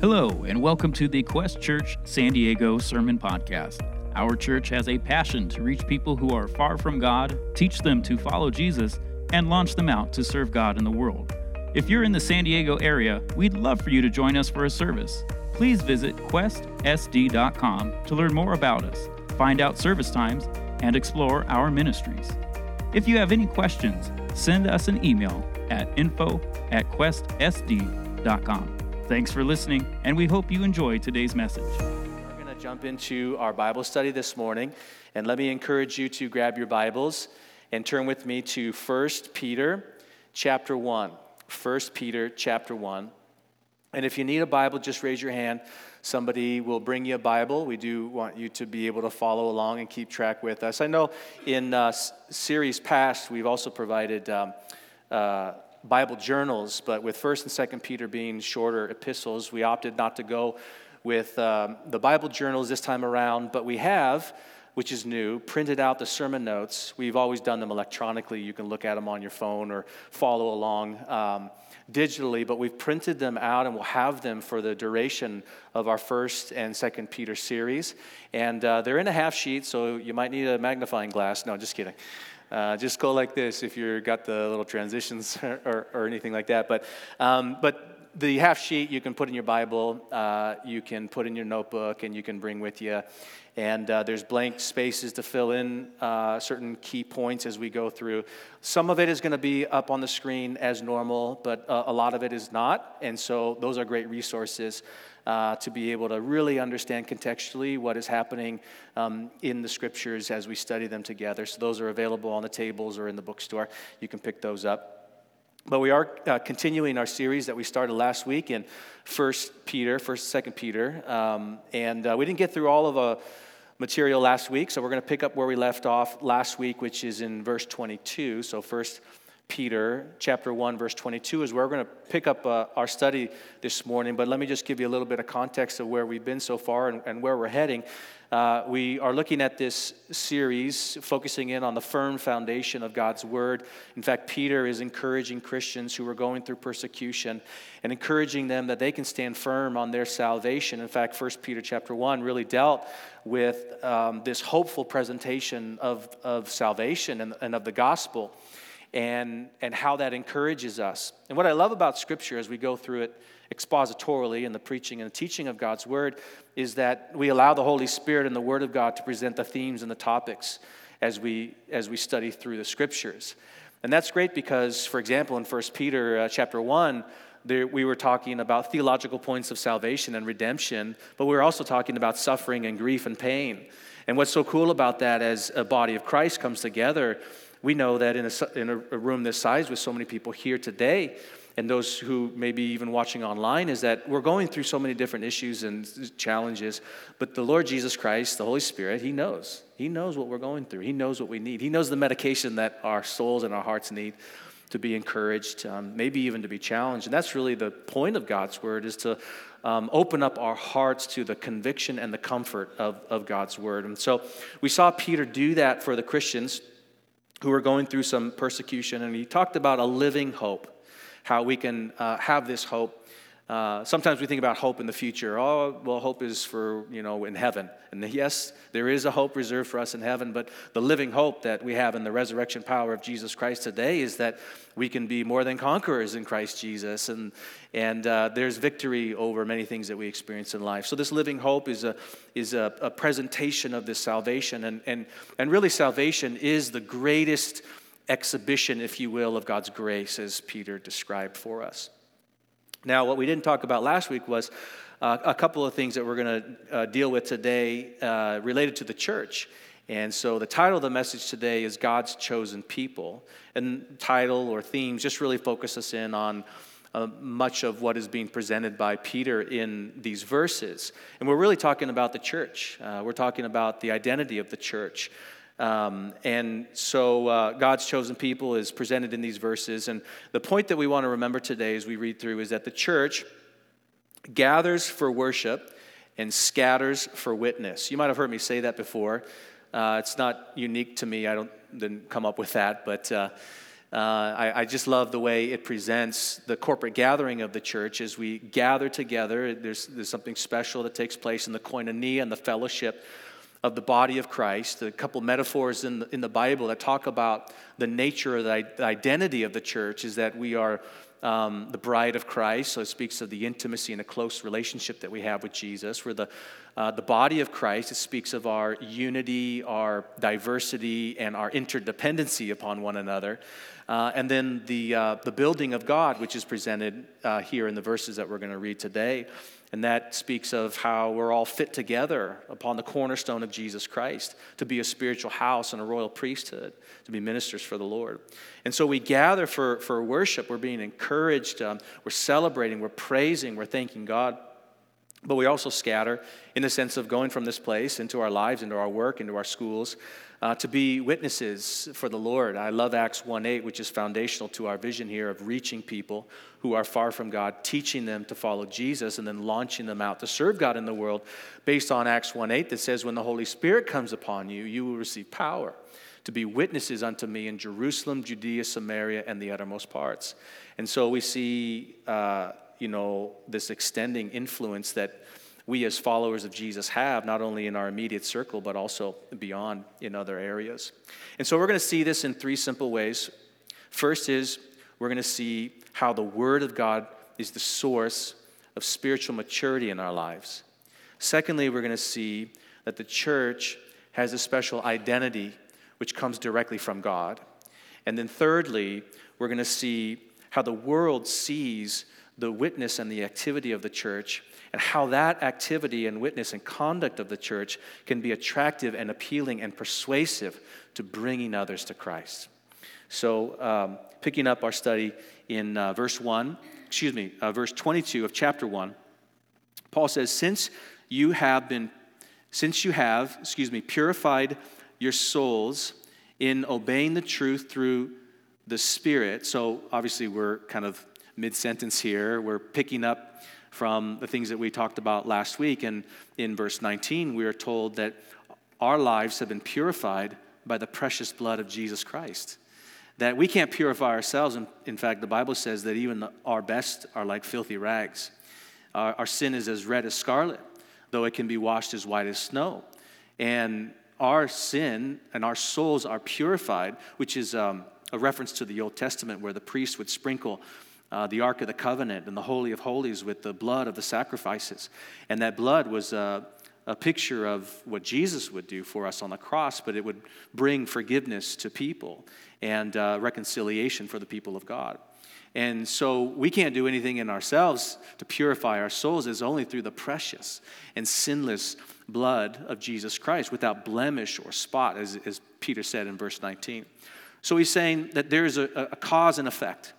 Hello, and welcome to the Quest Church San Diego Sermon Podcast. Our church has a passion to reach people who are far from God, teach them to follow Jesus, and launch them out to serve God in the world. If you're in the San Diego area, we'd love for you to join us for a service. Please visit questsd.com to learn more about us, find out service times, and explore our ministries. If you have any questions, send us an email at info at questsd.com. Thanks for listening, and we hope you enjoy today's message. We're going to jump into our Bible study this morning, and let me encourage you to grab your Bibles and turn with me to 1 Peter chapter 1. 1 Peter chapter 1. And if you need a Bible, just raise your hand. Somebody will bring you a Bible. We do want you to be able to follow along and keep track with us. I know in uh, series past, we've also provided um, uh, Bible journals, but with 1st and 2nd Peter being shorter epistles, we opted not to go with um, the Bible journals this time around, but we have which is new, printed out the sermon notes. We've always done them electronically. You can look at them on your phone or follow along um, digitally, but we've printed them out and we'll have them for the duration of our first and second Peter series. And uh, they're in a half sheet, so you might need a magnifying glass. No, just kidding. Uh, just go like this if you've got the little transitions or, or, or anything like that. But, um, but the half sheet you can put in your Bible, uh, you can put in your notebook, and you can bring with you. And uh, there's blank spaces to fill in uh, certain key points as we go through. Some of it is going to be up on the screen as normal, but uh, a lot of it is not. And so those are great resources uh, to be able to really understand contextually what is happening um, in the scriptures as we study them together. So those are available on the tables or in the bookstore. You can pick those up. But we are uh, continuing our series that we started last week in First Peter, First, Second Peter, um, and uh, we didn't get through all of a material last week, so we're going to pick up where we left off last week, which is in verse 22. So, first Peter chapter 1 verse 22 is where we're going to pick up uh, our study this morning but let me just give you a little bit of context of where we've been so far and, and where we're heading. Uh, we are looking at this series focusing in on the firm foundation of god's word. In fact peter is encouraging christians who are going through persecution and encouraging them that they can stand firm on their salvation. In fact 1 peter chapter 1 really dealt with um, this hopeful presentation of, of salvation and, and of the gospel and, and how that encourages us. And what I love about Scripture as we go through it expositorily in the preaching and the teaching of God's Word is that we allow the Holy Spirit and the Word of God to present the themes and the topics as we, as we study through the Scriptures. And that's great because, for example, in 1 Peter uh, chapter 1, there, we were talking about theological points of salvation and redemption, but we were also talking about suffering and grief and pain. And what's so cool about that as a body of Christ comes together we know that in a, in a room this size with so many people here today, and those who may be even watching online, is that we're going through so many different issues and challenges. But the Lord Jesus Christ, the Holy Spirit, He knows. He knows what we're going through. He knows what we need. He knows the medication that our souls and our hearts need to be encouraged, um, maybe even to be challenged. And that's really the point of God's word is to um, open up our hearts to the conviction and the comfort of, of God's word. And so we saw Peter do that for the Christians who are going through some persecution, and he talked about a living hope, how we can uh, have this hope. Uh, sometimes we think about hope in the future. Oh, well, hope is for, you know, in heaven. And yes, there is a hope reserved for us in heaven, but the living hope that we have in the resurrection power of Jesus Christ today is that we can be more than conquerors in Christ Jesus. And, and uh, there's victory over many things that we experience in life. So, this living hope is a, is a, a presentation of this salvation. And, and, and really, salvation is the greatest exhibition, if you will, of God's grace, as Peter described for us. Now, what we didn't talk about last week was uh, a couple of things that we're going to uh, deal with today uh, related to the church. And so the title of the message today is God's Chosen People. And title or themes just really focus us in on uh, much of what is being presented by Peter in these verses. And we're really talking about the church. Uh, we're talking about the identity of the church. Um, and so uh, God's chosen people is presented in these verses. And the point that we want to remember today as we read through is that the church gathers for worship and scatters for witness. You might have heard me say that before. Uh, it's not unique to me. I don't didn't come up with that, but uh, Uh, I, I, just love the way it presents the corporate gathering of the church as we gather together. There's, there's something special that takes place in the koinonia and the fellowship of the body of Christ. A couple metaphors in the, in the Bible that talk about the nature of the, the identity of the church is that we are um, the bride of Christ. So it speaks of the intimacy and a close relationship that we have with Jesus. We're the, uh, the body of Christ. It speaks of our unity, our diversity, and our interdependency upon one another. Uh, and then the, uh, the building of God, which is presented uh, here in the verses that we're going to read today. And that speaks of how we're all fit together upon the cornerstone of Jesus Christ to be a spiritual house and a royal priesthood, to be ministers for the Lord. And so we gather for, for worship. We're being encouraged, um, we're celebrating, we're praising, we're thanking God. But we also scatter in the sense of going from this place into our lives, into our work, into our schools, uh, to be witnesses for the Lord. I love Acts 1 8, which is foundational to our vision here of reaching people who are far from God, teaching them to follow Jesus, and then launching them out to serve God in the world based on Acts 1 8 that says, When the Holy Spirit comes upon you, you will receive power to be witnesses unto me in Jerusalem, Judea, Samaria, and the uttermost parts. And so we see, uh, you know, this extending influence that we as followers of Jesus have, not only in our immediate circle, but also beyond in other areas. And so we're going to see this in three simple ways. First is we're going to see how the Word of God is the source of spiritual maturity in our lives. Secondly, we're going to see that the church has a special identity which comes directly from God. And then thirdly, we're going to see how the world sees the witness and the activity of the church and how that activity and witness and conduct of the church can be attractive and appealing and persuasive to bringing others to Christ. So, um, picking up our study in uh, verse 1, excuse me, uh, verse 22 of chapter 1, Paul says, Since you have been, since you have, excuse me, purified your souls in obeying the truth through the Spirit. So, obviously, we're kind of mid sentence here. We're picking up from the things that we talked about last week. And in verse 19, we are told that our lives have been purified by the precious blood of Jesus Christ. That we can't purify ourselves. In, fact, the Bible says that even our best are like filthy rags. Our, our sin is as red as scarlet, though it can be washed as white as snow. And our sin and our souls are purified, which is um, a reference to the Old Testament where the priest would sprinkle uh, the Ark of the Covenant and the Holy of Holies with the blood of the sacrifices. And that blood was uh, a picture of what Jesus would do for us on the cross, but it would bring forgiveness to people and uh, reconciliation for the people of God. And so we can't do anything in ourselves to purify our souls. It's only through the precious and sinless blood of Jesus Christ without blemish or spot, as, as Peter said in verse 19. So he's saying that there is a, a cause and effect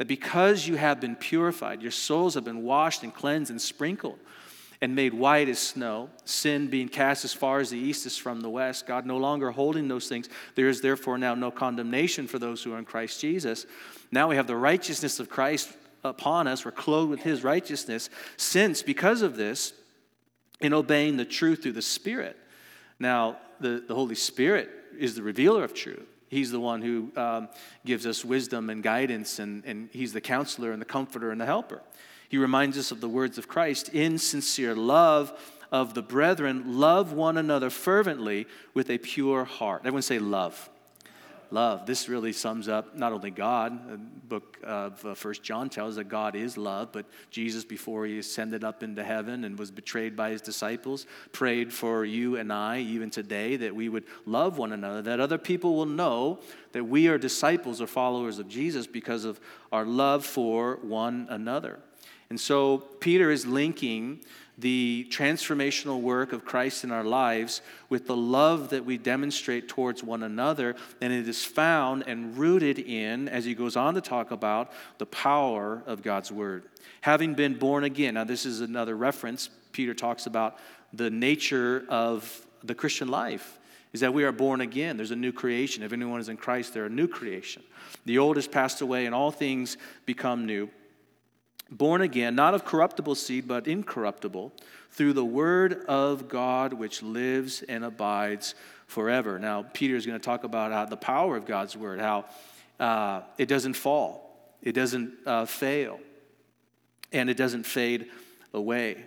that because you have been purified, your souls have been washed and cleansed and sprinkled and made white as snow, sin being cast as far as the east is from the west, God no longer holding those things. There is therefore now no condemnation for those who are in Christ Jesus. Now we have the righteousness of Christ upon us. We're clothed with his righteousness, since because of this, in obeying the truth through the Spirit. Now, the, the Holy Spirit is the revealer of truth. He's the one who um, gives us wisdom and guidance, and, and He's the counselor and the comforter and the helper. He reminds us of the words of Christ in sincere love of the brethren, love one another fervently with a pure heart. Everyone say love love. This really sums up not only God, the book of uh, First John tells that God is love, but Jesus, before he ascended up into heaven and was betrayed by his disciples, prayed for you and I, even today, that we would love one another, that other people will know that we are disciples or followers of Jesus because of our love for one another. And so Peter is linking the transformational work of Christ in our lives with the love that we demonstrate towards one another. And it is found and rooted in, as he goes on to talk about, the power of God's word. Having been born again. Now, this is another reference. Peter talks about the nature of the Christian life is that we are born again. There's a new creation. If anyone is in Christ, they're a new creation. The old has passed away and all things become new born again, not of corruptible seed, but incorruptible, through the word of God which lives and abides forever. Now, Peter is going to talk about how the power of God's word, how uh, it doesn't fall, it doesn't uh, fail, and it doesn't fade away.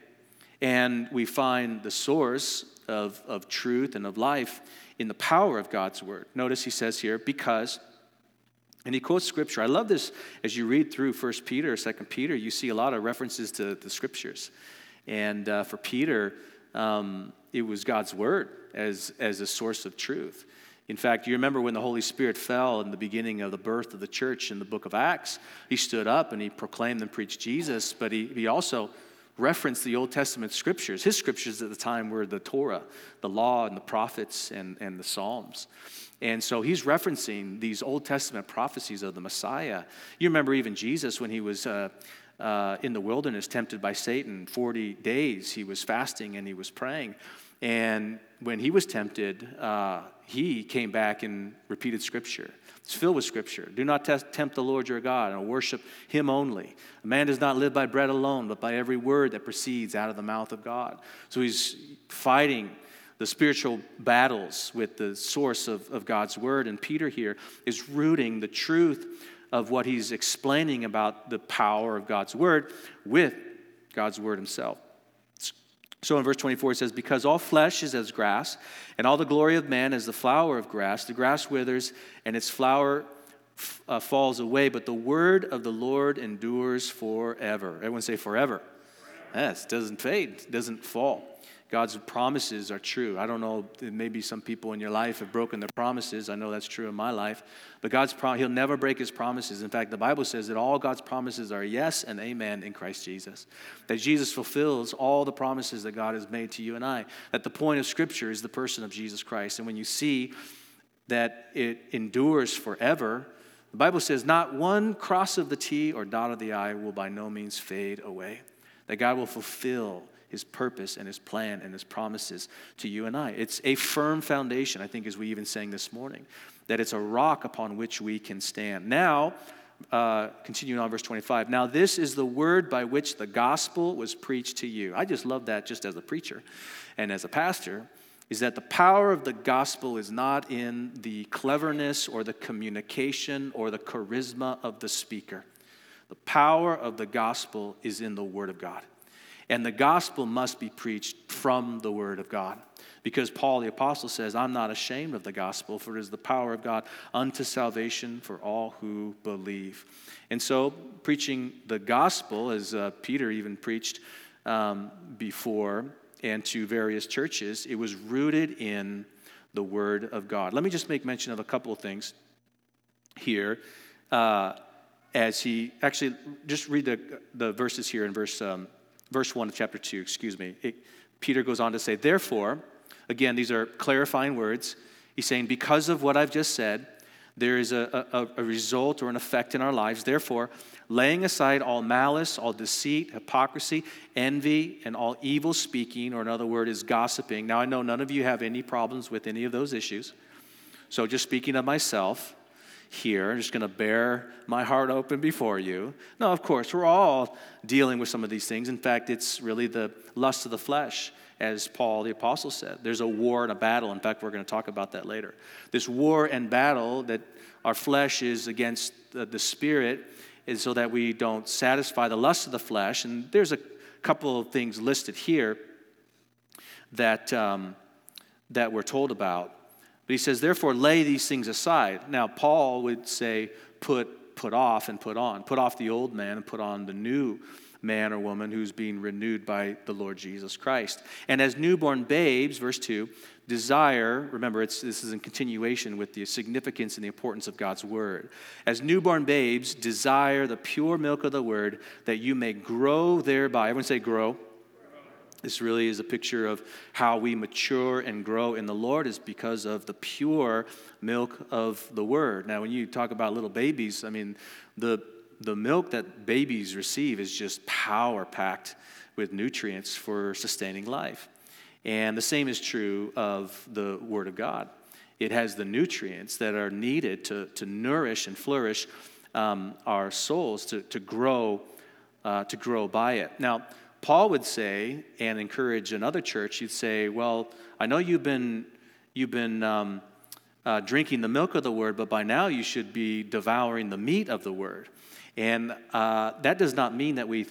And we find the source of, of truth and of life in the power of God's word. Notice he says here, because, and he quotes scripture. I love this as you read through 1 Peter, 2 Peter, you see a lot of references to the scriptures. And uh, for Peter, um, it was God's word as, as a source of truth. In fact, you remember when the Holy Spirit fell in the beginning of the birth of the church in the book of Acts, he stood up and he proclaimed and preached Jesus, but he, he also referenced the Old Testament scriptures. His scriptures at the time were the Torah, the law, and the prophets, and, and the Psalms. And so he's referencing these Old Testament prophecies of the Messiah. You remember even Jesus when he was uh, uh, in the wilderness, tempted by Satan, 40 days, he was fasting and he was praying. And when he was tempted, uh, he came back and repeated scripture. It's filled with scripture. Do not test, tempt the Lord your God and worship him only. A man does not live by bread alone, but by every word that proceeds out of the mouth of God. So he's fighting the spiritual battles with the source of, of God's word. And Peter here is rooting the truth of what he's explaining about the power of God's word with God's word himself. So in verse 24, it says, Because all flesh is as grass, and all the glory of man is the flower of grass. The grass withers, and its flower uh, falls away, but the word of the Lord endures forever. Everyone say forever. Yes, it doesn't fade, it doesn't fall. God's promises are true. I don't know, maybe some people in your life have broken their promises. I know that's true in my life. But God's prom- He'll never break His promises. In fact, the Bible says that all God's promises are yes and amen in Christ Jesus. That Jesus fulfills all the promises that God has made to you and I. That the point of Scripture is the person of Jesus Christ. And when you see that it endures forever, the Bible says, not one cross of the T or dot of the I will by no means fade away. That God will fulfill his purpose and his plan and his promises to you and I. It's a firm foundation, I think, as we even sang this morning, that it's a rock upon which we can stand. Now, uh, continuing on verse 25. Now, this is the word by which the gospel was preached to you. I just love that just as a preacher and as a pastor, is that the power of the gospel is not in the cleverness or the communication or the charisma of the speaker. The power of the gospel is in the word of God. And the gospel must be preached from the word of God. Because Paul the apostle says, I'm not ashamed of the gospel, for it is the power of God unto salvation for all who believe. And so, preaching the gospel, as uh, Peter even preached um, before, and to various churches, it was rooted in the word of God. Let me just make mention of a couple of things here. Uh, as he actually, just read the, the verses here in verse. Um, verse 1 of chapter 2, excuse me, it, Peter goes on to say, Therefore, again, these are clarifying words. He's saying, Because of what I've just said, there is a, a, a, result or an effect in our lives. Therefore, laying aside all malice, all deceit, hypocrisy, envy, and all evil speaking, or another word is gossiping. Now, I know none of you have any problems with any of those issues. So, just speaking of myself, here. I'm just going to bear my heart open before you. No, of course, we're all dealing with some of these things. In fact, it's really the lust of the flesh, as Paul the Apostle said. There's a war and a battle. In fact, we're going to talk about that later. This war and battle that our flesh is against the, the spirit is so that we don't satisfy the lust of the flesh. And there's a couple of things listed here that, um, that we're told about. But he says, therefore, lay these things aside. Now, Paul would say, put, put off and put on. Put off the old man and put on the new man or woman who's being renewed by the Lord Jesus Christ. And as newborn babes, verse 2, desire, remember, this is in continuation with the significance and the importance of God's word. As newborn babes, desire the pure milk of the word that you may grow thereby. Everyone say, grow. This really is a picture of how we mature and grow in the Lord, is because of the pure milk of the Word. Now, when you talk about little babies, I mean, the, the milk that babies receive is just power packed with nutrients for sustaining life. And the same is true of the Word of God. It has the nutrients that are needed to, to nourish and flourish um, our souls, to, to, grow, uh, to grow by it. Now, Paul would say and encourage another church, he'd say, Well, I know you've been, you've been um, uh, drinking the milk of the word, but by now you should be devouring the meat of the word. And uh, that does not mean that we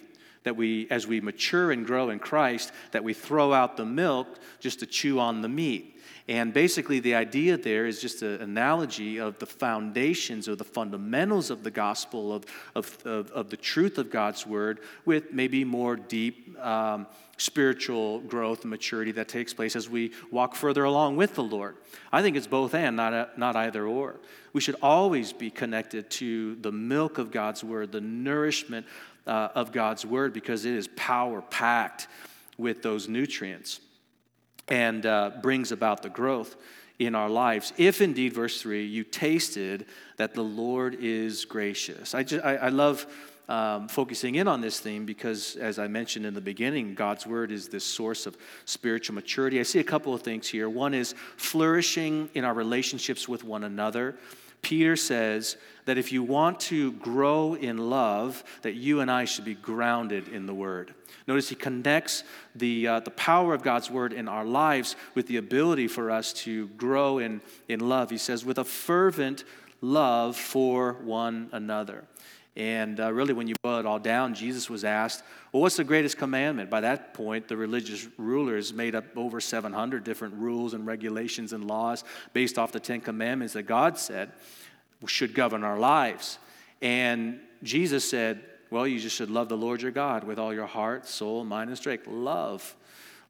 that we as we mature and grow in christ that we throw out the milk just to chew on the meat and basically, the idea there is just an analogy of the foundations or the fundamentals of the gospel, of, of, of, of the truth of God's word, with maybe more deep um, spiritual growth and maturity that takes place as we walk further along with the Lord. I think it's both and, not, a, not either or. We should always be connected to the milk of God's word, the nourishment uh, of God's word, because it is power packed with those nutrients and uh, brings about the growth in our lives. If indeed, verse 3, you tasted that the Lord is gracious. I, just, I, I love um, focusing in on this theme because, as I mentioned in the beginning, God's word is this source of spiritual maturity. I see a couple of things here. One is flourishing in our relationships with one another. Peter says that if you want to grow in love, that you and I should be grounded in the word. Notice he connects the, uh, the power of God's word in our lives with the ability for us to grow in, in love. He says, with a fervent love for one another. And uh, really, when you boil it all down, Jesus was asked, Well, what's the greatest commandment? By that point, the religious rulers made up over 700 different rules and regulations and laws based off the Ten Commandments that God said should govern our lives. And Jesus said, well, you just should love the Lord your God with all your heart, soul, mind, and strength. Love.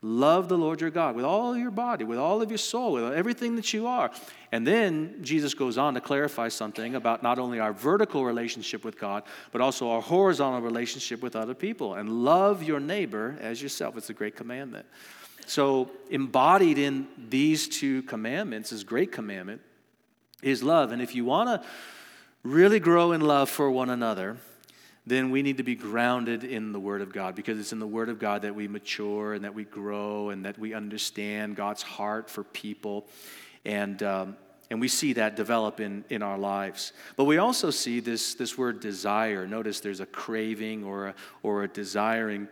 Love the Lord your God with all your body, with all of your soul, with everything that you are. And then Jesus goes on to clarify something about not only our vertical relationship with God, but also our horizontal relationship with other people. And love your neighbor as yourself. It's a great commandment. So, embodied in these two commandments, this great commandment, is love. And if you want to really grow in love for one another, then we need to be grounded in the Word of God because it's in the Word of God that we mature and that we grow and that we understand God's heart for people. And, um, and we see that develop in, in our lives. But we also see this, this word desire. Notice there's a craving or a, or a desiring.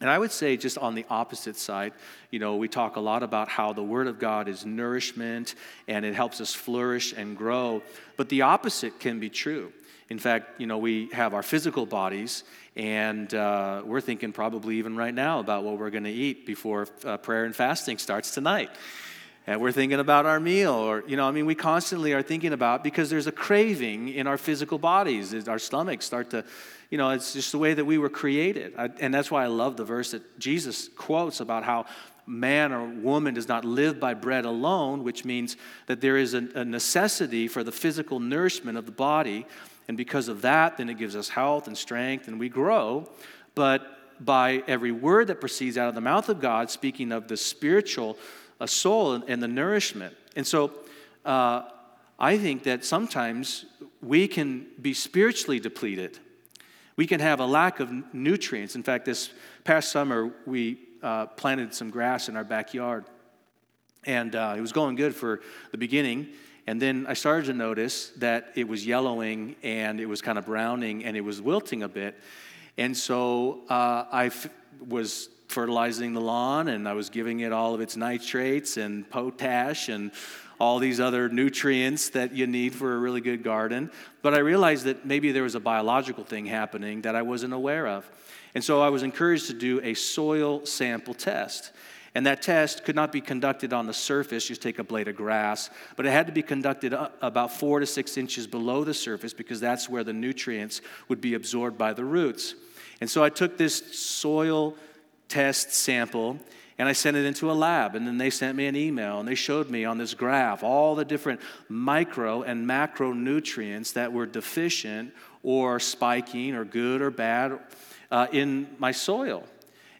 And I would say, just on the opposite side, you know, we talk a lot about how the Word of God is nourishment and it helps us flourish and grow. But the opposite can be true. In fact, you know, we have our physical bodies, and uh, we're thinking probably even right now about what we're going to eat before uh, prayer and fasting starts tonight. And we're thinking about our meal, or, you know, I mean, we constantly are thinking about because there's a craving in our physical bodies. Our stomachs start to, you know, it's just the way that we were created. I, and that's why I love the verse that Jesus quotes about how man or woman does not live by bread alone, which means that there is a, a necessity for the physical nourishment of the body and because of that, then it gives us health and strength and we grow. But by every word that proceeds out of the mouth of God, speaking of the spiritual uh, soul and, and, the nourishment. And so uh, I think that sometimes we can be spiritually depleted. We can have a lack of nutrients. In fact, this past summer, we uh, planted some grass in our backyard. And uh, it was going good for the beginning. And then I started to notice that it was yellowing and it was kind of browning and it was wilting a bit. And so uh, I f- was fertilizing the lawn and I was giving it all of its nitrates and potash and all these other nutrients that you need for a really good garden. But I realized that maybe there was a biological thing happening that I wasn't aware of. And so I was encouraged to do a soil sample test. And that test could not be conducted on the surface, just take a blade of grass, but it had to be conducted about four to six inches below the surface because that's where the nutrients would be absorbed by the roots. And so I took this soil test sample and I sent it into a lab. And then they sent me an email and they showed me on this graph all the different micro and macronutrients that were deficient or spiking or good or bad uh, in my soil.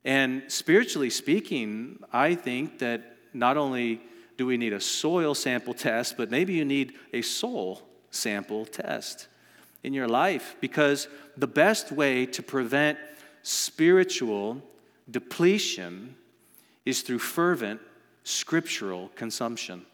And spiritually speaking, I think that not only do we need a soil sample test, but maybe you need a soul sample test in your life because the best way to prevent spiritual depletion is through fervent scriptural consumption.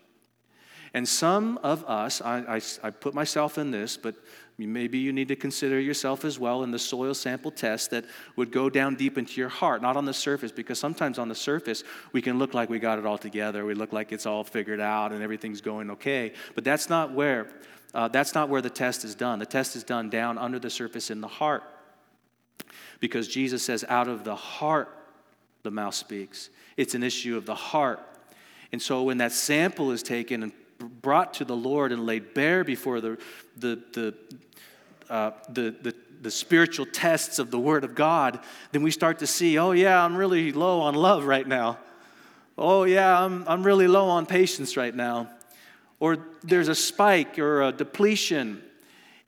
And some of us, I, I, I, put myself in this, but Maybe you need to consider yourself as well in the soil sample test that would go down deep into your heart, not on the surface, because sometimes on the surface we can look like we got it all together. We look like it's all figured out and everything's going okay. But that's not where. Uh, that's not where the test is done. The test is done down under the surface in the heart. Because Jesus says, out of the heart the mouth speaks. It's an issue of the heart. And so when that sample is taken and brought to the Lord and laid bare before the, the, the, uh, the, the, the spiritual tests of the Word of God, then we start to see, oh, yeah, I'm really low on love right now. Oh, yeah, I'm, I'm really low on patience right now. Or there's a spike or a depletion.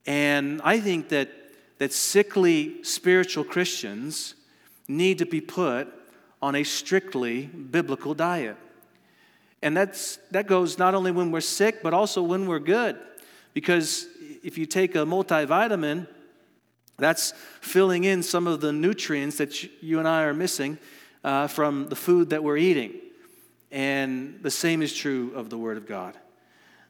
And I think that, that sickly spiritual Christians need to be put on a strictly biblical diet. And that's, that goes not only when we're sick, but also when we're good. Because if you take a multivitamin, that's filling in some of the nutrients that you and I are missing uh, from the food that we're eating. And the same is true of the Word of God.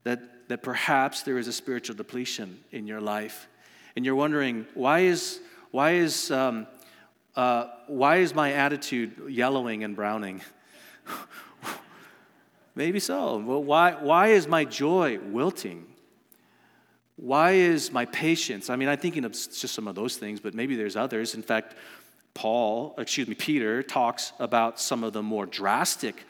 That, that perhaps there is a spiritual depletion in your life. And you're wondering, why is, why is um, uh, why is my attitude yellowing and browning? Maybe so. Well, why, why is my joy wilting? Why is my patience? I mean, I'm thinking of just some of those things, but maybe there's others. In fact, Paul, excuse me, Peter talks about some of the more drastic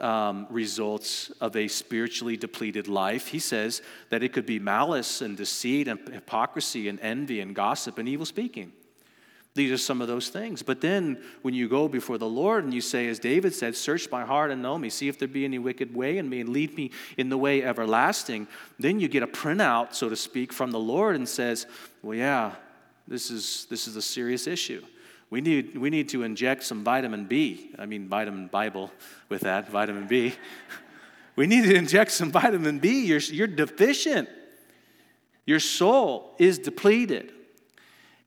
um, results of a spiritually depleted life. He says that it could be malice and deceit and hypocrisy and envy and gossip and evil speaking. These are some of those things. But then when you go before the Lord and you say, as David said, Search my heart and know me, see if there be any wicked way in me, and lead me in the way everlasting, then you get a printout, so to speak, from the Lord and says, Well, yeah, this is, this is a serious issue. We need, we need to inject some vitamin B. I mean, vitamin Bible with that, vitamin B. we need to inject some vitamin B. You're, you're deficient. Your soul is depleted.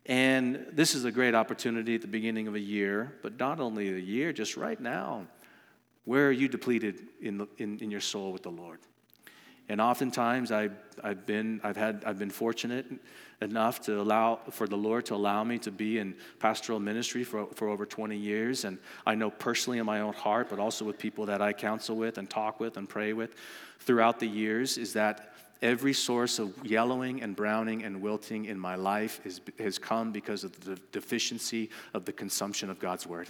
And this is a great opportunity at the beginning of a year, but not only a year, just right now. Where are you depleted in, the, in, in your soul with the Lord? And oftentimes I've, I've, been, I've, had, I've been fortunate enough to allow for the Lord to allow me to be in pastoral ministry for, for over 20 years. And I know personally in my own heart, but also with people that I counsel with and talk with and pray with throughout the years, is that Every source of yellowing and browning and wilting in my life is, has come because of the deficiency of the consumption of God's word.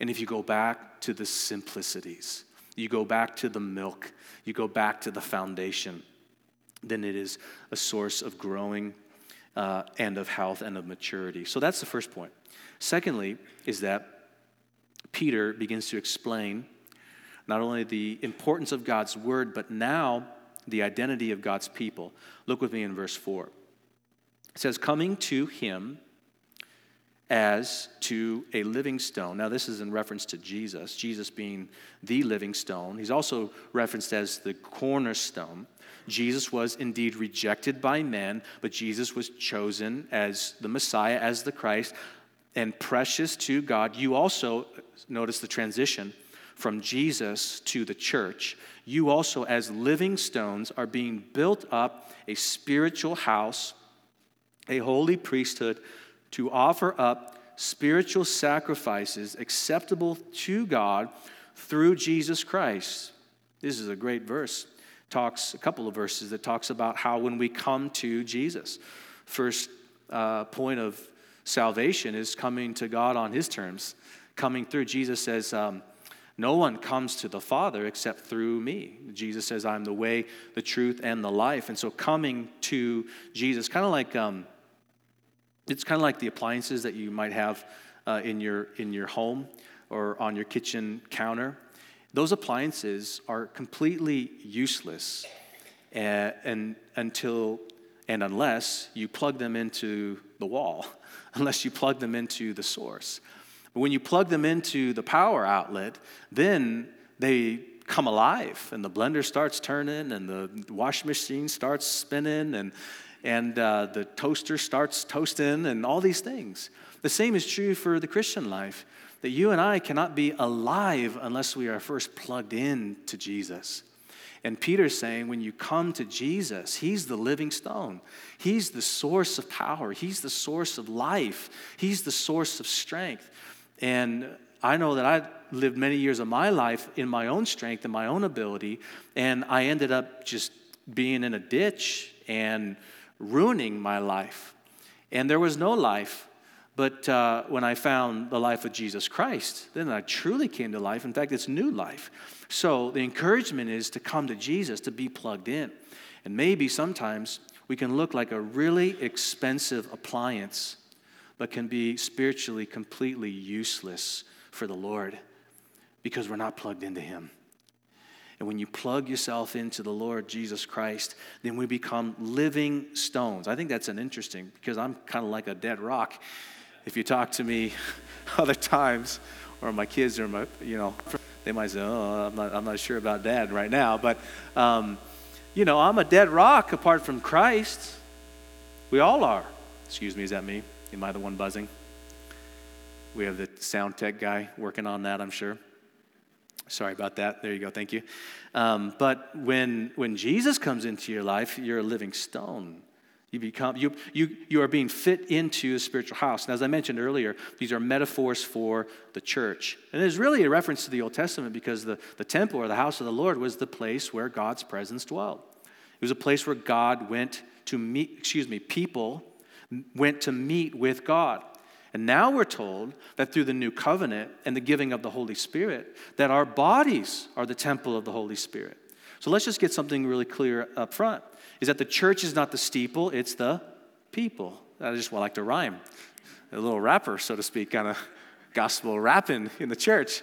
And if you go back to the simplicities, you go back to the milk, you go back to the foundation, then it is a source of growing uh, and of health and of maturity. So that's the first point. Secondly, is that Peter begins to explain not only the importance of God's word, but now the identity of God's people. Look with me in verse 4. It says, Coming to him as to a living stone. Now, this is in reference to Jesus, Jesus being the living stone. He's also referenced as the cornerstone. Jesus was indeed rejected by men, but Jesus was chosen as the Messiah, as the Christ, and precious to God. You also notice the transition from Jesus to the church you also, as living stones, are being built up a spiritual house, a holy priesthood, to offer up spiritual sacrifices acceptable to God through Jesus Christ. This is a great verse. Talks a couple of verses that talks about how when we come to Jesus, first uh, point of salvation is coming to God on His terms. Coming through, Jesus says. Um, no one comes to the Father except through me. Jesus says, I'm the way, the truth, and the life. And so coming to Jesus, kind of like um, it's kind of like the appliances that you might have uh, in, your, in your home or on your kitchen counter. Those appliances are completely useless and, uh, and until and unless you plug them into the wall, unless you plug them into the source. But when you plug them into the power outlet, then they come alive and the blender starts turning and the washing machine starts spinning and, and uh, the toaster starts toasting and all these things. The same is true for the Christian life that you and I cannot be alive unless we are first plugged in to Jesus. And Peter's saying, when you come to Jesus, He's the living stone. He's the source of power. He's the source of life. He's the source of strength. And I know that I lived many years of my life in my own strength and my own ability, and I ended up just being in a ditch and ruining my life. And there was no life. But uh, when I found the life of Jesus Christ, then I truly came to life. In fact, it's new life. So the encouragement is to come to Jesus, to be plugged in. And maybe sometimes we can look like a really expensive appliance, but can be spiritually completely useless for the Lord because we're not plugged into Him. And when you plug yourself into the Lord Jesus Christ, then we become living stones. I think that's an interesting because I'm kind of like a dead rock. If you talk to me other times, or my kids, or my, you know, they might say, "Oh, I'm not, I'm not sure about Dad right now," but um, you know, I'm a dead rock apart from Christ. We all are. Excuse me, is that me? Am I the one buzzing? We have the sound tech guy working on that, I'm sure. Sorry about that. There you go. Thank you. Um, but when, when Jesus comes into your life, you're a living stone. You, become, you, you, you are being fit into a spiritual house. And as I mentioned earlier, these are metaphors for the church. And it's really a reference to the Old Testament because the, the temple or the house of the Lord was the place where God's presence dwelled. It was a place where God went to meet, excuse me, people went to meet with God. And now we're told that through the new covenant and the giving of the Holy Spirit, that our bodies are the temple of the Holy Spirit. So let's just get something really clear up front is that the church is not the steeple, it's the people. I just like to rhyme. A little rapper, so to speak, kind of gospel rapping in the church.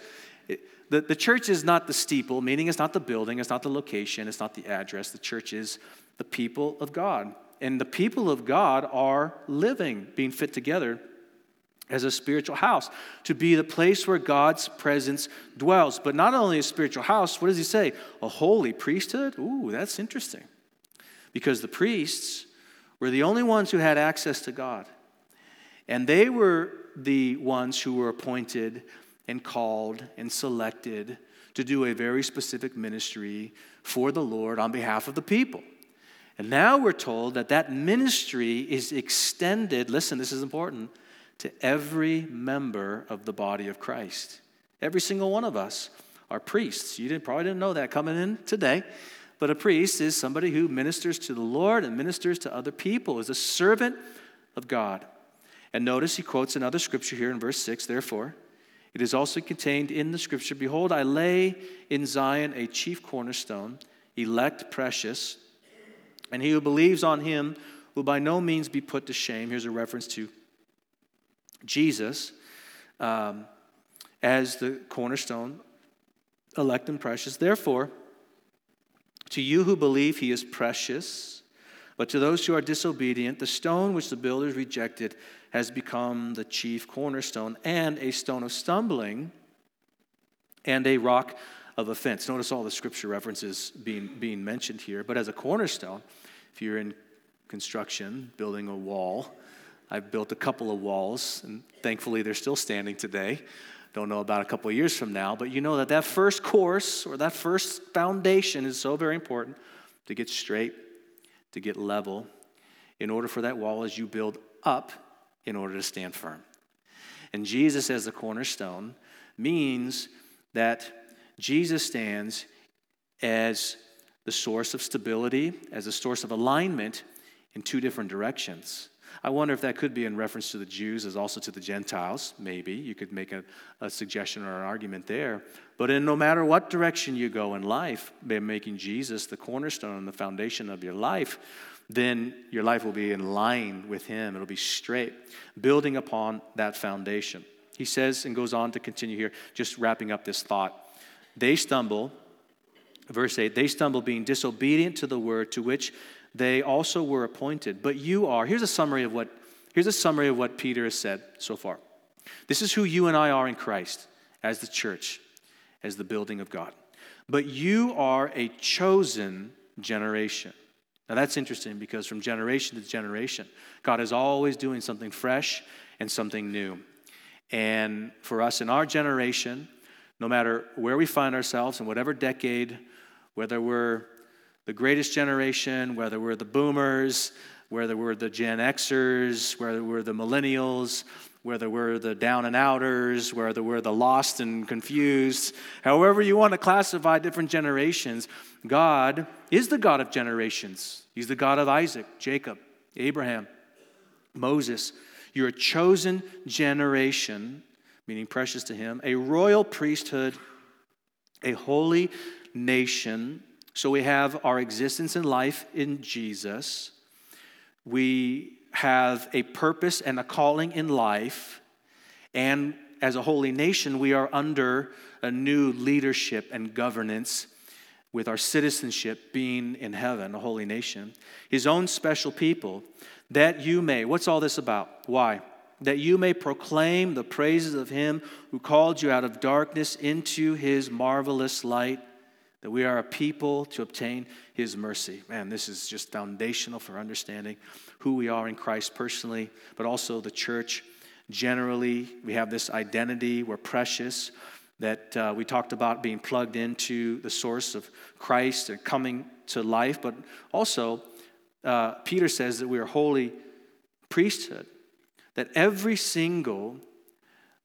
The, the church is not the steeple, meaning it's not the building, it's not the location, it's not the address. The church is the people of God. And the people of God are living, being fit together as a spiritual house, to be the place where God's presence dwells. But not only a spiritual house, what does he say? A holy priesthood? Ooh, that's interesting. Because the priests were the only ones who had access to God. And they were the ones who were appointed and called and selected to do a very specific ministry for the Lord on behalf of the people. And now we're told that that ministry is extended, listen, this is important to every member of the body of Christ. Every single one of us are priests. You didn't, probably didn't know that coming in today. But a priest is somebody who ministers to the Lord and ministers to other people, is a servant of God. And notice he quotes another scripture here in verse 6 Therefore, it is also contained in the scripture Behold, I lay in Zion a chief cornerstone, elect, precious, and he who believes on him will by no means be put to shame. Here's a reference to Jesus um, as the cornerstone, elect and precious. Therefore, to you who believe, he is precious. But to those who are disobedient, the stone which the builders rejected has become the chief cornerstone and a stone of stumbling and a rock of offense. Notice all the scripture references being, being mentioned here. But as a cornerstone, if you're in construction, building a wall, I've built a couple of walls, and thankfully they're still standing today. Don't know about a couple of years from now, but you know that that first course or that first foundation is so very important to get straight, to get level, in order for that wall as you build up, in order to stand firm. And Jesus as the cornerstone means that Jesus stands as the source of stability, as a source of alignment in two different directions. I wonder if that could be in reference to the Jews as also to the Gentiles. Maybe you could make a, a suggestion or an argument there. But in no matter what direction you go in life, by making Jesus the cornerstone and the foundation of your life, then your life will be in line with Him. It'll be straight, building upon that foundation. He says and goes on to continue here, just wrapping up this thought. They stumble, verse 8, they stumble being disobedient to the word to which they also were appointed. But you are, here's a summary of what, here's a summary of what Peter has said so far. This is who you and I are in Christ as the church, as the building of God. But you are a chosen generation. Now that's interesting because from generation to generation, God is always doing something fresh and something new. And for us in our generation, no matter where we find ourselves in whatever decade, whether we're the greatest generation, whether we're the boomers, whether we're the Gen Xers, whether we're the millennials, whether we're the down and outers, whether we're the lost and confused, however you want to classify different generations, God is the God of generations. He's the God of Isaac, Jacob, Abraham, Moses. You're a chosen generation, meaning precious to Him, a royal priesthood, a holy nation. So we have our existence in life in Jesus. We have a purpose and a calling in life, and as a holy nation, we are under a new leadership and governance with our citizenship being in heaven, a holy nation, his own special people, that you may, what's all this about? Why? That you may proclaim the praises of him who called you out of darkness into his marvelous light that we are a people to obtain his mercy. Man, this is just foundational for understanding who we are in Christ personally, but also the church generally. We have this identity, we're precious, that uh, we talked about being plugged into the source of Christ and coming to life, but also uh, Peter says that we are holy priesthood, that every single,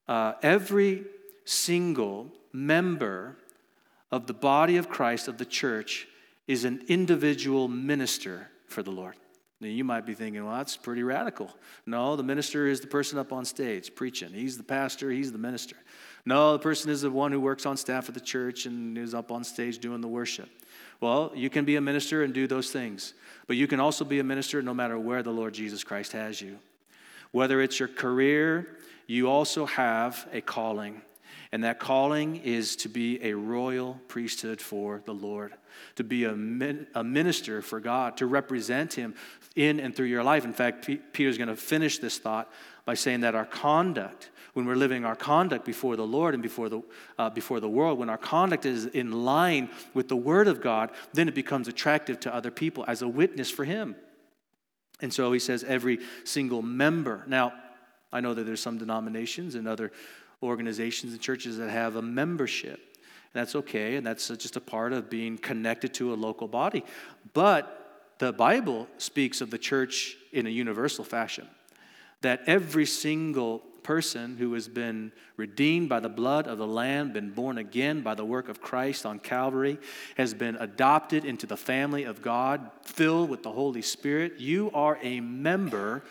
uh, every single member of the body of Christ, of the church, is an individual minister for the Lord. Now, you might be thinking, well, that's pretty radical. No, the minister is the person up on stage preaching. He's the pastor, he's the minister. No, the person is the one who works on staff at the church and is up on stage doing the worship. Well, you can be a minister and do those things, but you can also be a minister no matter where the Lord Jesus Christ has you. Whether it's your career, you also have a calling. And that calling is to be a royal priesthood for the Lord, to be a, min- a minister for God, to represent Him in and through your life. In fact, P- Peter's going to finish this thought by saying that our conduct, when we're living our conduct before the Lord and before the, uh, before the world, when our conduct is in line with the Word of God, then it becomes attractive to other people as a witness for Him. And so he says, every single member. Now, I know that there's some denominations and other organizations and churches that have a membership. And that's okay, and that's just a part of being connected to a local body. But the Bible speaks of the church in a universal fashion that every single person who has been redeemed by the blood of the Lamb, been born again by the work of Christ on Calvary, has been adopted into the family of God, filled with the Holy Spirit. You are a member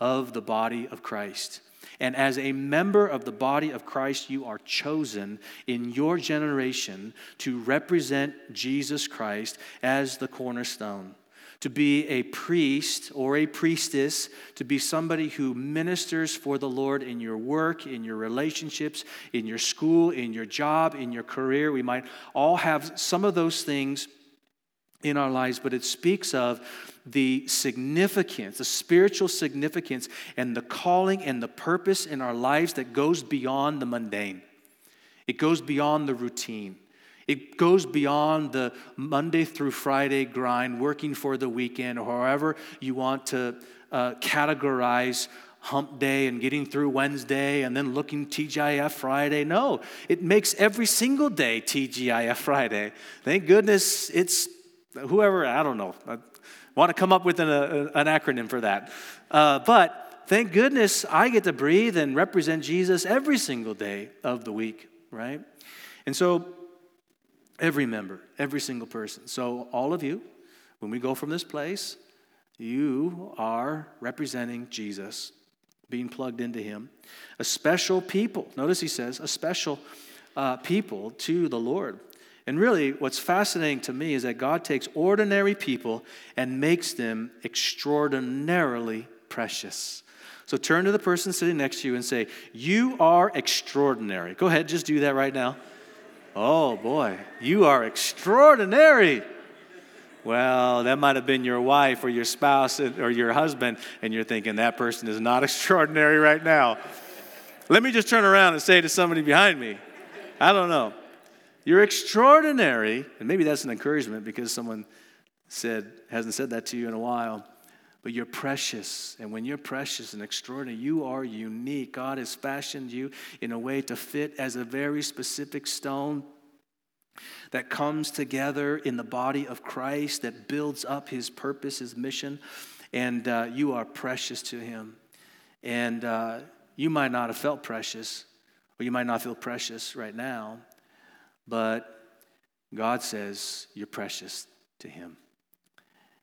of the body of Christ. And as a member of the body of Christ, you are chosen in your generation to represent Jesus Christ as the cornerstone. To be a priest or a priestess, to be somebody who ministers for the Lord in your work, in your relationships, in your school, in your job, in your career. We might all have some of those things in our lives, but it speaks of the significance, the spiritual significance, and the calling and the purpose in our lives that goes beyond the mundane. It goes beyond the routine. It goes beyond the Monday through Friday grind, working for the weekend, or however you want to uh, categorize hump day and getting through Wednesday and then looking TGIF Friday. No, it makes every single day TGIF Friday. Thank goodness it's whoever, I don't know, want to come up with an, a, an acronym for that. Uh, but thank goodness I get to breathe and represent Jesus every single day of the week, right? And so, every member, every single person. So, all of you, when we go from this place, you are representing Jesus, being plugged into Him. A special people. Notice he says, a special uh, people to the Lord. And really, what's fascinating to me is that God takes ordinary people and makes them extraordinarily precious. So turn to the person sitting next to you and say, You are extraordinary. Go ahead, just do that right now. Oh boy, you are extraordinary. Well, that might have been your wife or your spouse or your husband, and you're thinking that person is not extraordinary right now. Let me just turn around and say to somebody behind me, I don't know. You're extraordinary. And maybe that's an encouragement because someone said, hasn't said that to you in a while. But you're precious. And when you're precious and extraordinary, you are unique. God has fashioned you in a way to fit as a very specific stone that comes together in the body of Christ, that builds up his purpose, his mission, and uh, you are precious to him. And uh, you might not have felt precious, or you might not feel precious right now, but God says you're precious to him,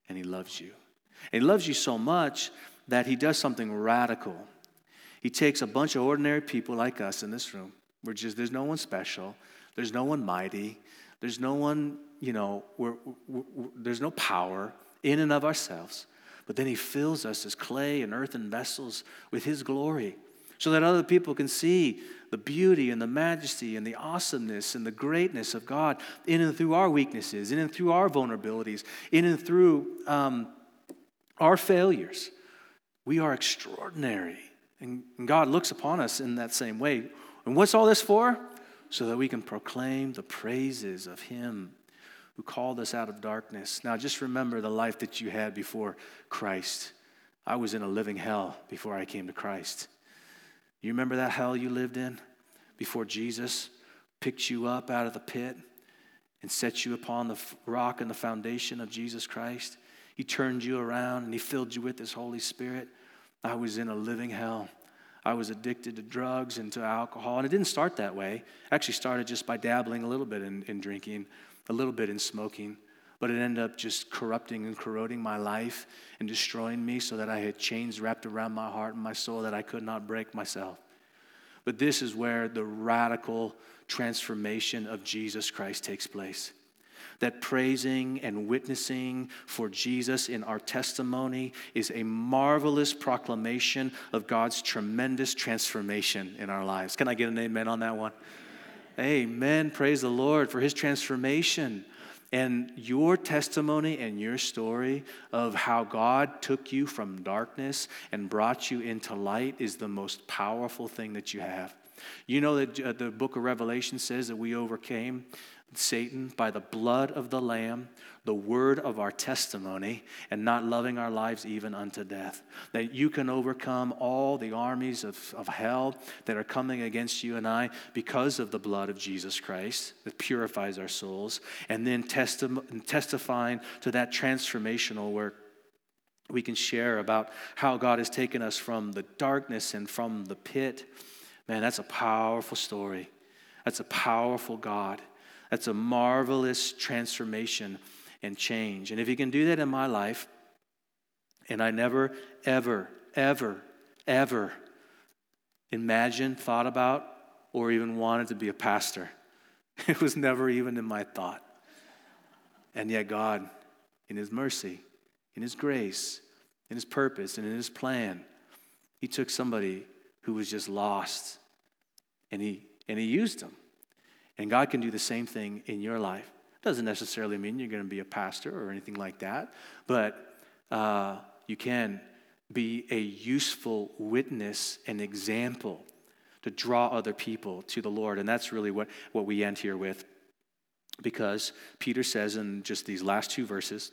and he loves you. And he loves you so much that he does something radical. He takes a bunch of ordinary people like us in this room. We're just, there's no one special, there's no one mighty, there's no one, you know, we're, we're, we're, there's no power in and of ourselves. But then he fills us as clay and earthen vessels with his glory so that other people can see the beauty and the majesty and the awesomeness and the greatness of God in and through our weaknesses, in and through our vulnerabilities, in and through um, our failures. We are extraordinary. And God looks upon us in that same way. And what's all this for? So that we can proclaim the praises of Him who called us out of darkness. Now, just remember the life that you had before Christ. I was in a living hell before I came to Christ. You remember that hell you lived in before Jesus picked you up out of the pit and set you upon the rock and the foundation of Jesus Christ? He turned you around and He filled you with His Holy Spirit. I was in a living hell. I was addicted to drugs and to alcohol. And it didn't start that way. It actually started just by dabbling a little bit in, in drinking, a little bit in smoking. But it ended up just corrupting and corroding my life and destroying me so that I had chains wrapped around my heart and my soul that I could not break myself. But this is where the radical transformation of Jesus Christ takes place that praising and witnessing for Jesus in our testimony is a marvelous proclamation of God's tremendous transformation in our lives. Can I get an amen on that one? Amen. Praise the Lord for his transformation. And your testimony and your story of how God took you from darkness and brought you into light is the most powerful thing that you have. You know that uh, the book of Revelation says that we overcame Satan by the blood of the Lamb, the word of our testimony, and not loving our lives even unto death. That you can overcome all the armies of, of hell that are coming against you and I because of the blood of Jesus Christ that purifies our souls, and then testi- testifying to that transformational work we can share about how God has taken us from the darkness and from the pit. Man, that's a powerful story. That's a powerful God. That's a marvelous transformation and change. And if He can do that in my life, and I never, ever, ever, ever imagined, thought about, or even wanted to be a pastor, it was never even in my thought. And yet, God, in His mercy, in His grace, in His purpose, and in His plan, He took somebody who was just lost and He, and he used them. And God can do the same thing in your life. Doesn't necessarily mean you're going to be a pastor or anything like that, but uh, you can be a useful witness and example to draw other people to the Lord. And that's really what, what we end here with. Because Peter says in just these last two verses,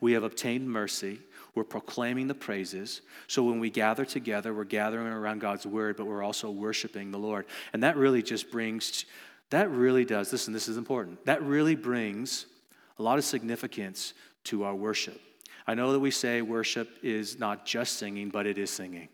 we have obtained mercy we're proclaiming the praises. So when we gather together, we're gathering around God's word, but we're also worshiping the Lord. And that really just brings, that really does, listen, this is important. That really brings a lot of significance to our worship. I know that we say worship is not just singing, but it is singing.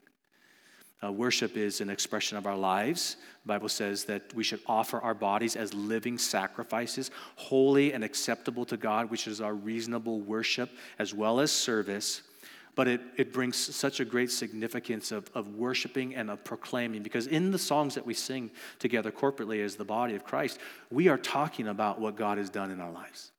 Uh, worship is an expression of our lives. The Bible says that we should offer our bodies as living sacrifices, holy and acceptable to God, which is our reasonable worship as well as service but it, it brings such a great significance of, of worshiping and of proclaiming because in the songs that we sing together corporately as the body of Christ, we are talking about what God has done in our lives.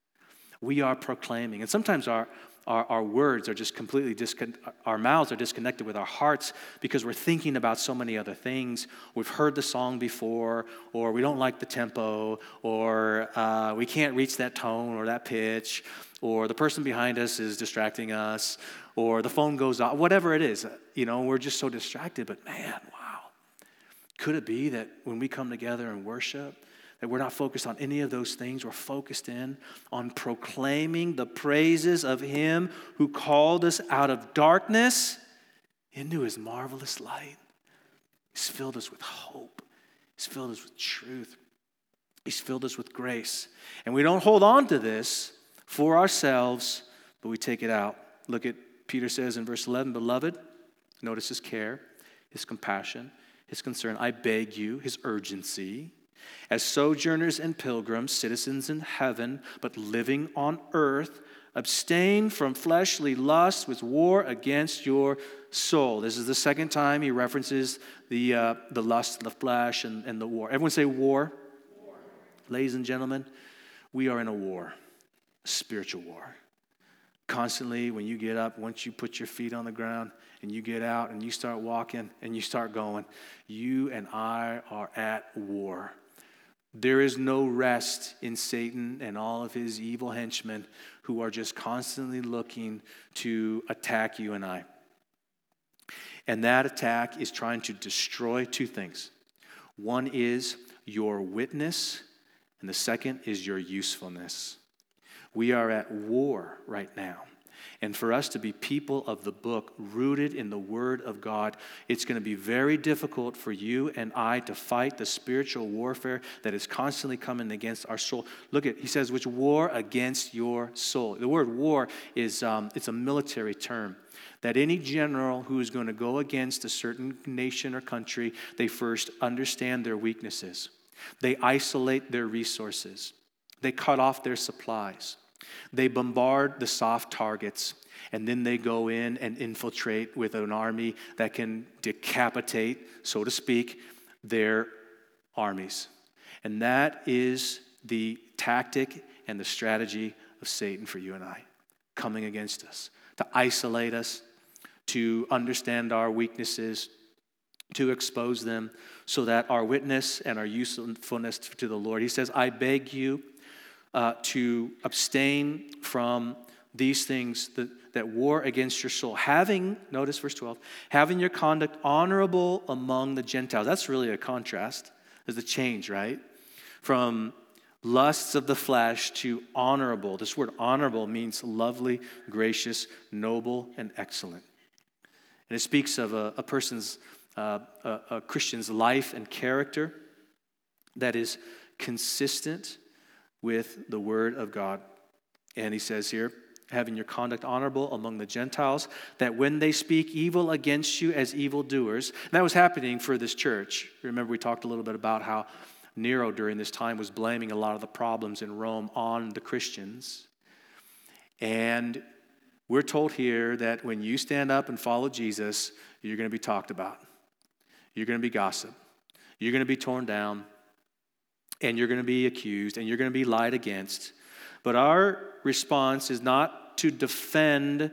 We are proclaiming. And sometimes our, our, our words are just completely discon- our mouths are disconnected with our hearts because we're thinking about so many other things. We've heard the song before, or we don't like the tempo, or uh, we can't reach that tone or that pitch, or the person behind us is distracting us, or the phone goes off, whatever it is. You know, we're just so distracted. But man, wow. Could it be that when we come together and worship, that we're not focused on any of those things. We're focused in on proclaiming the praises of Him who called us out of darkness into His marvelous light. He's filled us with hope, He's filled us with truth. He's filled us with grace. And we don't hold on to this for ourselves, but we take it out. Look at Peter says in verse 11, Beloved, notice his care, his compassion, his concern. I beg you, his urgency. As sojourners and pilgrims, citizens in heaven, but living on earth, abstain from fleshly lusts with war against your soul. This is the second time he references the, uh, the lust the flesh and, and the war. Everyone say war. war. Ladies and gentlemen, we are in a war, a spiritual war. Constantly, when you get up, once you put your feet on the ground and you get out and you start walking and you start going, you and I are at war. There is no rest in Satan and all of his evil henchmen who are just constantly looking to attack you and I. And that attack is trying to destroy two things one is your witness, and the second is your usefulness. We are at war right now. And for us to be people of the book, rooted in the Word of God, it's going to be very difficult for you and I to fight the spiritual warfare that is constantly coming against our soul. Look at, he says, which war against your soul. The word war is um, it's a military term that any general who is going to go against a certain nation or country, they first understand their weaknesses. They isolate their resources. They cut off their supplies. They bombard the soft targets, and then they go in and infiltrate with an army that can decapitate, so to speak, their armies. And that is the tactic and the strategy of Satan for you and I, coming against us, to isolate us, to understand our weaknesses, to expose them, so that our witness and our usefulness to the Lord. He says, I beg you uh, to abstain from these things that, that war against your soul. Having, notice verse 12, having your conduct honorable among the Gentiles. That's really a contrast. There's a change, right? From lusts of the flesh to honorable. This word honorable means lovely, gracious, noble, and excellent. And it speaks of a, a person's, uh, a, a Christian's life and character that is consistent with the word of God. And he says here, having your conduct honorable among the Gentiles, that when they speak evil against you as evildoers, and that was happening for this church. Remember, we talked a little bit about how Nero during this time was blaming a lot of the problems in Rome on the Christians. And we're told here that when you stand up and follow Jesus, you're going to be talked about, you're going to be gossiped, you're going to be torn down, and you're going to be accused and you're going to be lied against. But our response is not to defend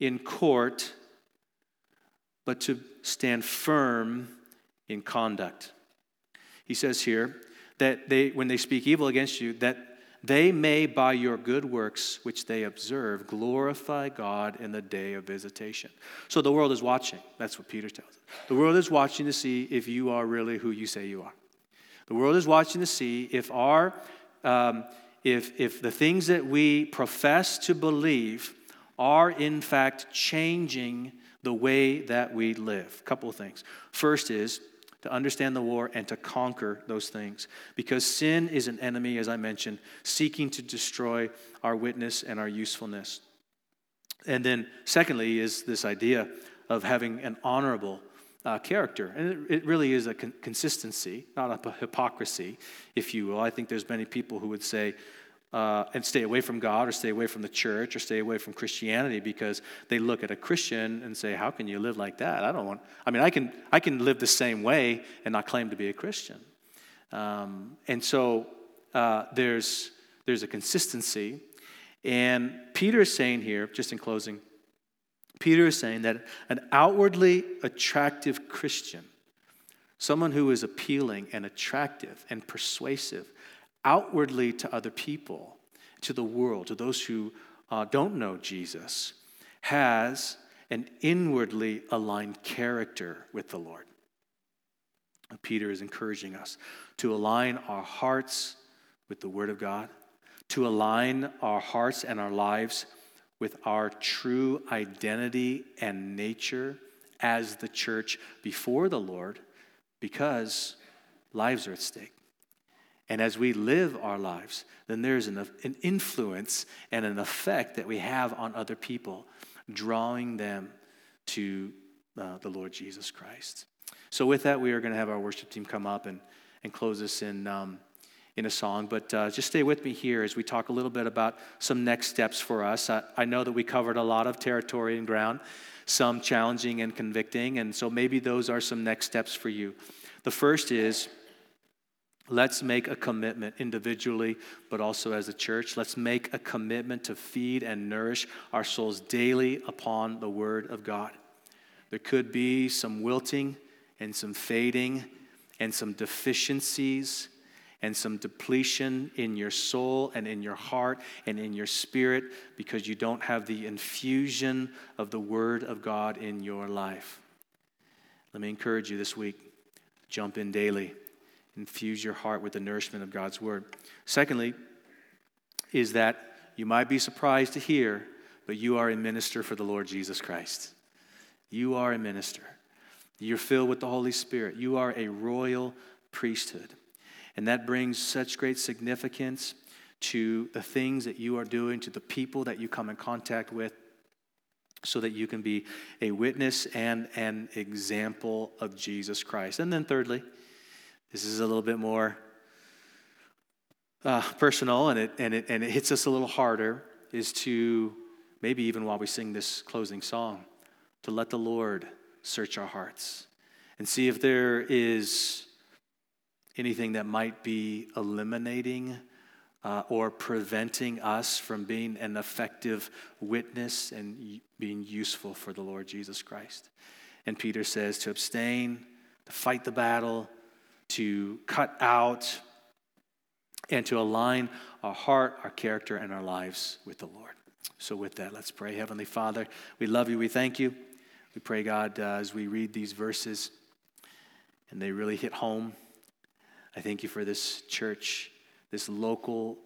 in court, but to stand firm in conduct. He says here that they, when they speak evil against you, that they may, by your good works which they observe, glorify God in the day of visitation. So the world is watching. That's what Peter tells us. The world is watching to see if you are really who you say you are. The world is watching to see if our um, if, if the things that we profess to believe are in fact changing the way that we live. A couple of things. First is to understand the war and to conquer those things. Because sin is an enemy, as I mentioned, seeking to destroy our witness and our usefulness. And then, secondly, is this idea of having an honorable uh, character. And it, it, really is a con- consistency, not a hypocrisy, if you will. I think there's many people who would say, uh, and stay away from God or stay away from the church or stay away from Christianity because they look at a Christian and say, How can you live like that? I don't want, I mean, I can, I can live the same way and not claim to be a Christian. Um, and so uh, there's, there's a consistency. And Peter is saying here, just in closing, Peter is saying that an outwardly attractive Christian, someone who is appealing and attractive and persuasive outwardly to other people, to the world, to those who uh, don't know Jesus, has an inwardly aligned character with the Lord. Peter is encouraging us to align our hearts with the Word of God, to align our hearts and our lives with our true identity and nature as the church before the Lord because lives are at stake. And as we live our lives, then there's an, an influence and an effect that we have on other people, drawing them to uh, the Lord Jesus Christ. So, with that, we are going to have our worship team come up and, and close this in, um, in a song. But uh, just stay with me here as we talk a little bit about some next steps for us. I, I know that we covered a lot of territory and ground, some challenging and convicting, and so maybe those are some next steps for you. The first is Let's make a commitment individually, but also as a church. Let's make a commitment to feed and nourish our souls daily upon the Word of God. There could be some wilting and some fading and some deficiencies and some depletion in your soul and in your heart and in your spirit because you don't have the infusion of the Word of God in your life. Let me encourage you this week jump in daily infuse your heart with the nourishment of God's word. Secondly, is that you might be surprised to hear, but you are a minister for the Lord Jesus Christ. You are a minister. You're filled with the Holy Spirit. You are a royal priesthood. And that brings such great significance to the things that you are doing, to the people that you come in contact with, so that you can be a witness and an example of Jesus Christ. And then, thirdly, this is a little bit more uh, personal and it, and, it, and it hits us a little harder, is to maybe even while we sing this closing song, to let the Lord search our hearts and see if there is anything that might be eliminating uh, or preventing us from being an effective witness and being useful for the Lord Jesus Christ. And Peter says to abstain, to fight the battle, to cut out and to align our heart, our character, and our lives with the Lord. So, with that, let's pray. Heavenly Father, we love you. We thank you. We pray, God, uh, as we read these verses and they really hit home. I thank you for this church, this local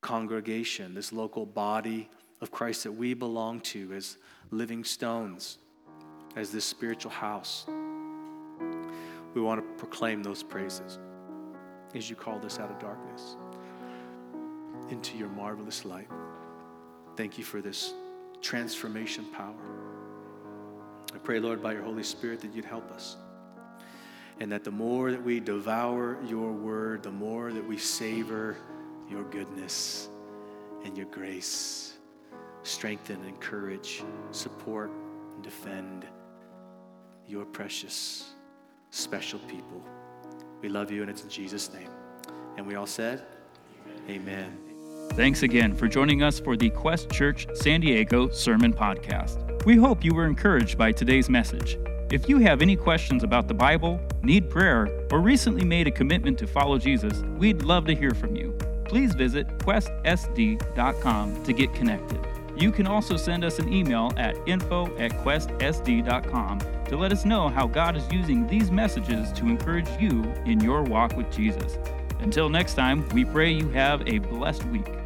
congregation, this local body of Christ that we belong to as living stones, as this spiritual house we want to proclaim those praises as you called us out of darkness into your marvelous light. Thank you for this transformation power. I pray, Lord, by your Holy Spirit, that you'd help us. And that the more that we devour your word, the more that we savor your goodness and your grace, strengthen, encourage, support, and defend your precious special people. We love you, and it's in Jesus' name. And we all said, Amen. Thanks again for joining us for the Quest Church San Diego Sermon Podcast. We hope you were encouraged by today's message. If you have any questions about the Bible, need prayer, or recently made a commitment to follow Jesus, we'd love to hear from you. Please visit questsd.com to get connected. You can also send us an email at info at questsd.com to let us know how God is using these messages to encourage you in your walk with Jesus. Until next time, we pray you have a blessed week.